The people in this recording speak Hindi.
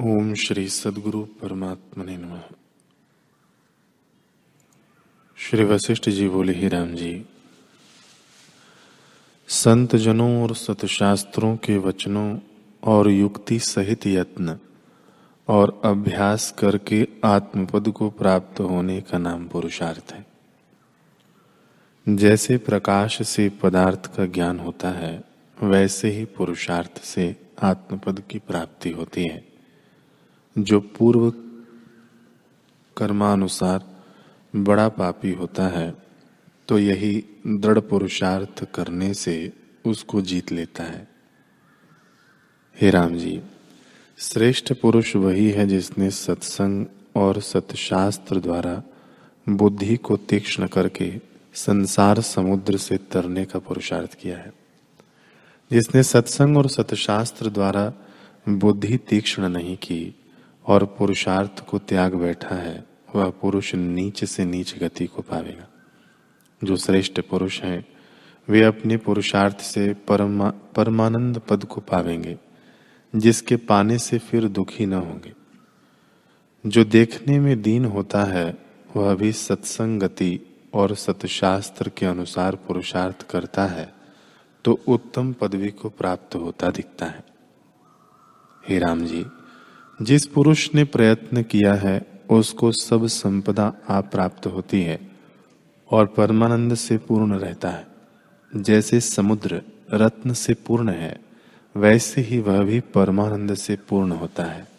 ओम श्री सदगुरु परमात्मा नम। श्री वशिष्ठ जी बोले, ही राम जी संत जनों और सतशास्त्रों के वचनों और युक्ति सहित यत्न और अभ्यास करके आत्मपद को प्राप्त होने का नाम पुरुषार्थ है। जैसे प्रकाश से पदार्थ का ज्ञान होता है, वैसे ही पुरुषार्थ से आत्मपद की प्राप्ति होती है। जो पूर्व कर्मानुसार बड़ा पापी होता है तो यही दृढ़ पुरुषार्थ करने से उसको जीत लेता है। हे राम जी, श्रेष्ठ पुरुष वही है जिसने सत्संग और सतशास्त्र द्वारा बुद्धि को तीक्ष्ण करके संसार समुद्र से तरने का पुरुषार्थ किया है। जिसने सत्संग और सतशास्त्र द्वारा बुद्धि तीक्ष्ण नहीं की और पुरुषार्थ को त्याग बैठा है, वह पुरुष नीच से नीच गति को पावेगा। जो श्रेष्ठ पुरुष हैं, वे अपने पुरुषार्थ से परमा, परमानंद पद को पावेंगे, जिसके पाने से फिर दुखी न होंगे। जो देखने में दीन होता है, वह भी सत्संगति और सतशास्त्र के अनुसार पुरुषार्थ करता है तो उत्तम पदवी को प्राप्त होता दिखता है। हे राम जी जिस पुरुष ने प्रयत्न किया है, उसको सब संपदा आप प्राप्त होती है और परमानंद से पूर्ण रहता है। जैसे समुद्र रत्न से पूर्ण है, वैसे ही वह भी परमानंद से पूर्ण होता है।